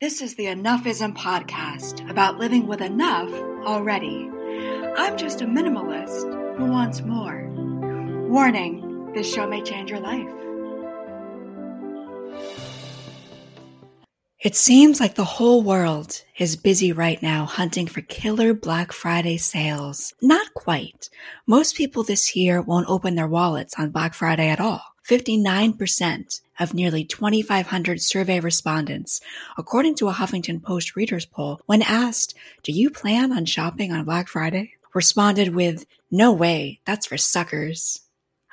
This is the Enoughism podcast about living with enough already. I'm just a minimalist who wants more. Warning this show may change your life. It seems like the whole world is busy right now hunting for killer Black Friday sales. Not quite. Most people this year won't open their wallets on Black Friday at all. 59% of nearly 2,500 survey respondents, according to a Huffington Post readers poll, when asked, Do you plan on shopping on Black Friday? responded with, No way, that's for suckers.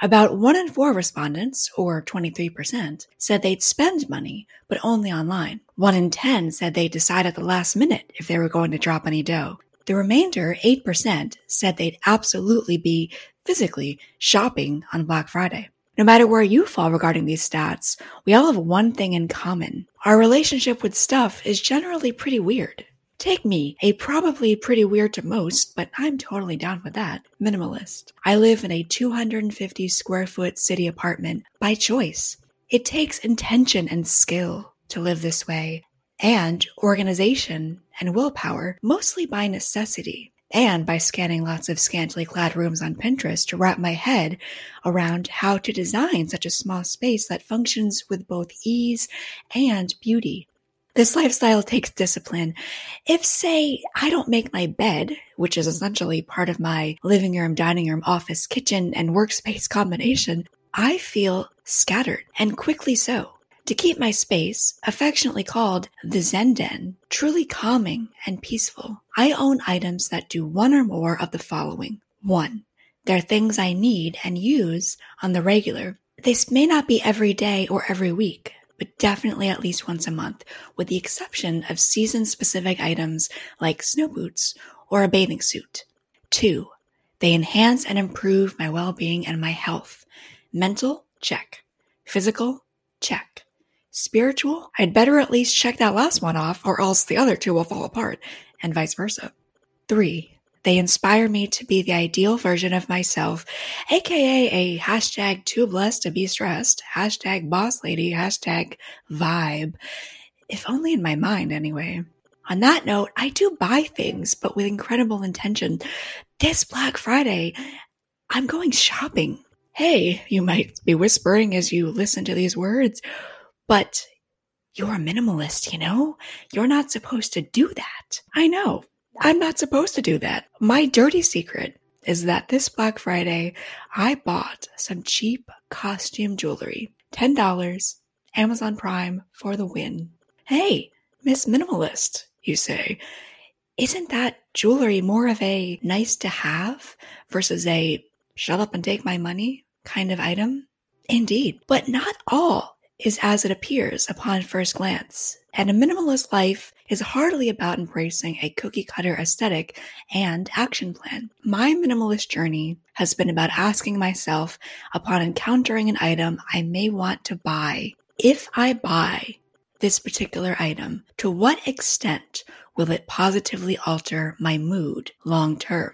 About one in four respondents, or 23%, said they'd spend money, but only online. One in 10 said they'd decide at the last minute if they were going to drop any dough. The remainder, 8%, said they'd absolutely be physically shopping on Black Friday. No matter where you fall regarding these stats, we all have one thing in common. Our relationship with stuff is generally pretty weird. Take me, a probably pretty weird to most, but I'm totally down with that, minimalist. I live in a 250 square foot city apartment by choice. It takes intention and skill to live this way, and organization and willpower, mostly by necessity and by scanning lots of scantily clad rooms on Pinterest to wrap my head around how to design such a small space that functions with both ease and beauty. This lifestyle takes discipline. If, say, I don't make my bed, which is essentially part of my living room, dining room, office, kitchen, and workspace combination, I feel scattered, and quickly so to keep my space, affectionately called the Zen Den, truly calming and peaceful, I own items that do one or more of the following. One, they're things I need and use on the regular. This may not be every day or every week, but definitely at least once a month, with the exception of season specific items like snow boots or a bathing suit. Two, they enhance and improve my well being and my health. Mental, check. Physical, check. Spiritual? I'd better at least check that last one off, or else the other two will fall apart, and vice versa. Three, they inspire me to be the ideal version of myself, aka a hashtag too blessed to be stressed, hashtag boss lady, hashtag vibe. If only in my mind, anyway. On that note, I do buy things, but with incredible intention. This Black Friday, I'm going shopping. Hey, you might be whispering as you listen to these words. But you're a minimalist, you know? You're not supposed to do that. I know. I'm not supposed to do that. My dirty secret is that this Black Friday, I bought some cheap costume jewelry. $10, Amazon Prime for the win. Hey, Miss Minimalist, you say. Isn't that jewelry more of a nice to have versus a shut up and take my money kind of item? Indeed, but not all is as it appears upon first glance, and a minimalist life is hardly about embracing a cookie cutter aesthetic and action plan. My minimalist journey has been about asking myself upon encountering an item I may want to buy, if I buy this particular item, to what extent will it positively alter my mood long term?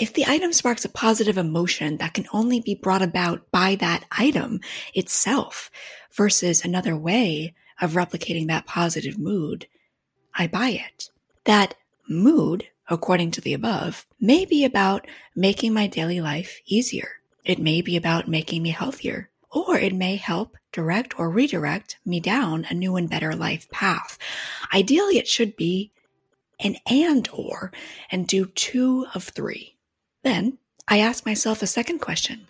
If the item sparks a positive emotion that can only be brought about by that item itself versus another way of replicating that positive mood, I buy it. That mood, according to the above, may be about making my daily life easier. It may be about making me healthier, or it may help direct or redirect me down a new and better life path. Ideally, it should be an and or and do two of three. Then I ask myself a second question.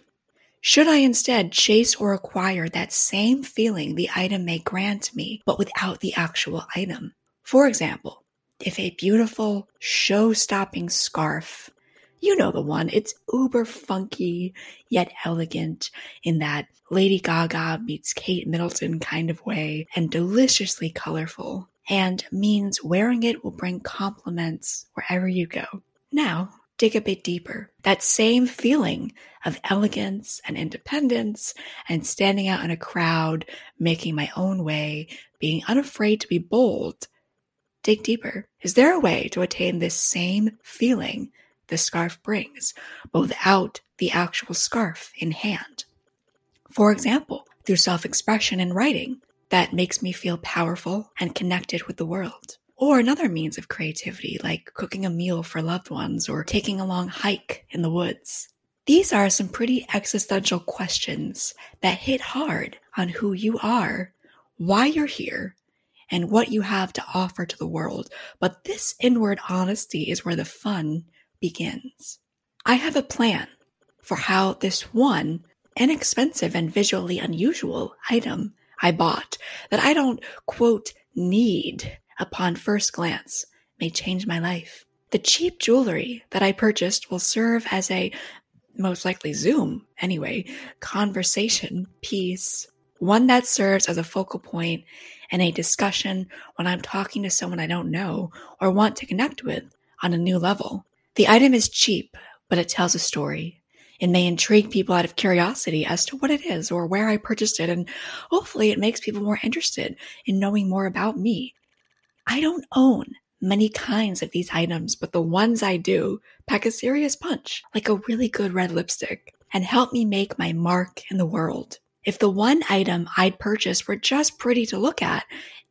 Should I instead chase or acquire that same feeling the item may grant me, but without the actual item? For example, if a beautiful, show stopping scarf, you know the one, it's uber funky, yet elegant in that Lady Gaga meets Kate Middleton kind of way, and deliciously colorful, and means wearing it will bring compliments wherever you go. Now, dig a bit deeper. That same feeling of elegance and independence and standing out in a crowd, making my own way, being unafraid to be bold. Dig deeper. Is there a way to attain this same feeling the scarf brings, but without the actual scarf in hand? For example, through self expression in writing, that makes me feel powerful and connected with the world. Or another means of creativity, like cooking a meal for loved ones or taking a long hike in the woods. These are some pretty existential questions that hit hard on who you are, why you're here, and what you have to offer to the world. But this inward honesty is where the fun begins. I have a plan for how this one inexpensive and visually unusual item I bought that I don't quote need upon first glance may change my life. The cheap jewelry that I purchased will serve as a most likely Zoom anyway, conversation piece, one that serves as a focal point in a discussion when I'm talking to someone I don't know or want to connect with on a new level. The item is cheap, but it tells a story. It may intrigue people out of curiosity as to what it is or where I purchased it, and hopefully it makes people more interested in knowing more about me. I don't own many kinds of these items, but the ones I do pack a serious punch, like a really good red lipstick, and help me make my mark in the world. If the one item I'd purchased were just pretty to look at,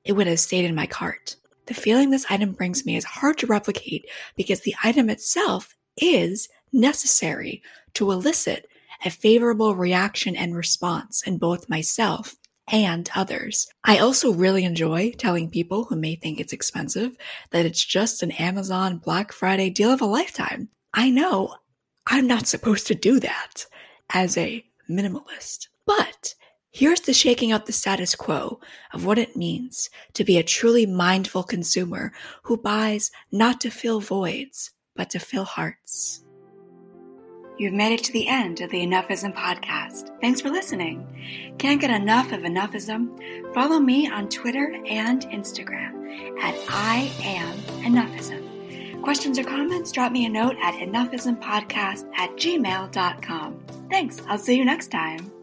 it would have stayed in my cart. The feeling this item brings me is hard to replicate because the item itself is necessary to elicit a favorable reaction and response in both myself and others. I also really enjoy telling people who may think it's expensive that it's just an Amazon Black Friday deal of a lifetime. I know I'm not supposed to do that as a minimalist, but here's the shaking up the status quo of what it means to be a truly mindful consumer who buys not to fill voids, but to fill hearts. You've made it to the end of the Enoughism podcast. Thanks for listening. Can't get enough of Enoughism? Follow me on Twitter and Instagram at I am Enoughism. Questions or comments, drop me a note at enoughismpodcast at gmail.com. Thanks. I'll see you next time.